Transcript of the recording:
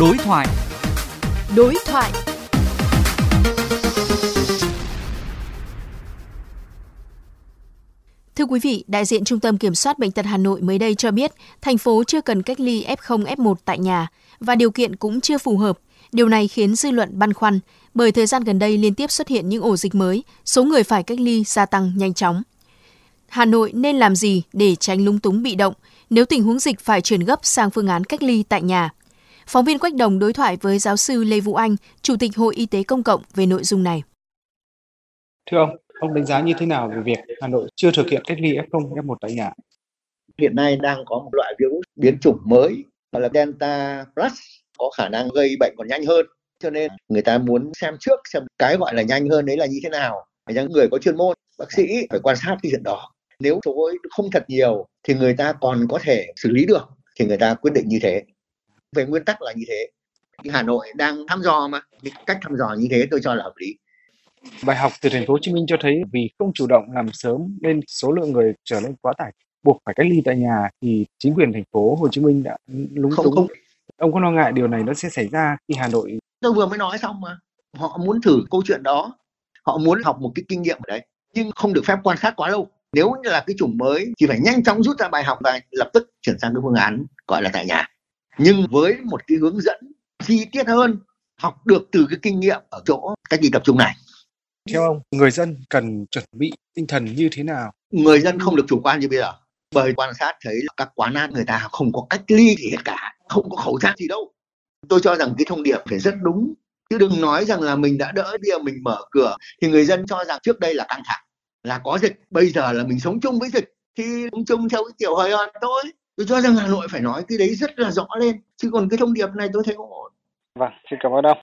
Đối thoại. Đối thoại. Thưa quý vị, đại diện Trung tâm Kiểm soát Bệnh tật Hà Nội mới đây cho biết, thành phố chưa cần cách ly F0, F1 tại nhà và điều kiện cũng chưa phù hợp. Điều này khiến dư luận băn khoăn, bởi thời gian gần đây liên tiếp xuất hiện những ổ dịch mới, số người phải cách ly gia tăng nhanh chóng. Hà Nội nên làm gì để tránh lúng túng bị động nếu tình huống dịch phải chuyển gấp sang phương án cách ly tại nhà? Phóng viên Quách Đồng đối thoại với giáo sư Lê Vũ Anh, Chủ tịch Hội Y tế Công cộng về nội dung này. Thưa ông, ông đánh giá như thế nào về việc Hà Nội chưa thực hiện cách ly F0, F1 tại nhà? Hiện nay đang có một loại virus biến chủng mới gọi là Delta Plus có khả năng gây bệnh còn nhanh hơn. Cho nên người ta muốn xem trước xem cái gọi là nhanh hơn đấy là như thế nào. Phải những người có chuyên môn, bác sĩ phải quan sát cái chuyện đó. Nếu số không thật nhiều thì người ta còn có thể xử lý được thì người ta quyết định như thế. Về nguyên tắc là như thế. Hà Nội đang thăm dò mà, cái cách thăm dò như thế tôi cho là hợp lý. Bài học từ thành phố Hồ Chí Minh cho thấy vì không chủ động làm sớm nên số lượng người trở nên quá tải, buộc phải cách ly tại nhà thì chính quyền thành phố Hồ Chí Minh đã lúng Không túng. không, Ông có lo ngại điều này nó sẽ xảy ra khi Hà Nội tôi vừa mới nói xong mà. Họ muốn thử câu chuyện đó, họ muốn học một cái kinh nghiệm ở đấy, nhưng không được phép quan sát quá lâu. Nếu như là cái chủng mới thì phải nhanh chóng rút ra bài học và lập tức chuyển sang cái phương án gọi là tại nhà. Nhưng với một cái hướng dẫn chi tiết hơn, học được từ cái kinh nghiệm ở chỗ cách ly tập trung này. theo ông người dân cần chuẩn bị tinh thần như thế nào? Người dân không được chủ quan như bây giờ. Bởi quan sát thấy là các quán ăn người ta không có cách ly gì hết cả, không có khẩu trang gì đâu. Tôi cho rằng cái thông điệp phải rất đúng. Chứ đừng nói rằng là mình đã đỡ bây giờ mình mở cửa thì người dân cho rằng trước đây là căng thẳng, là có dịch, bây giờ là mình sống chung với dịch thì sống chung theo cái kiểu hời hợt thôi. Tôi cho rằng Hà Nội phải nói cái đấy rất là rõ lên, chứ còn cái thông điệp này tôi thấy không ổn. Vâng, xin cảm ơn ông.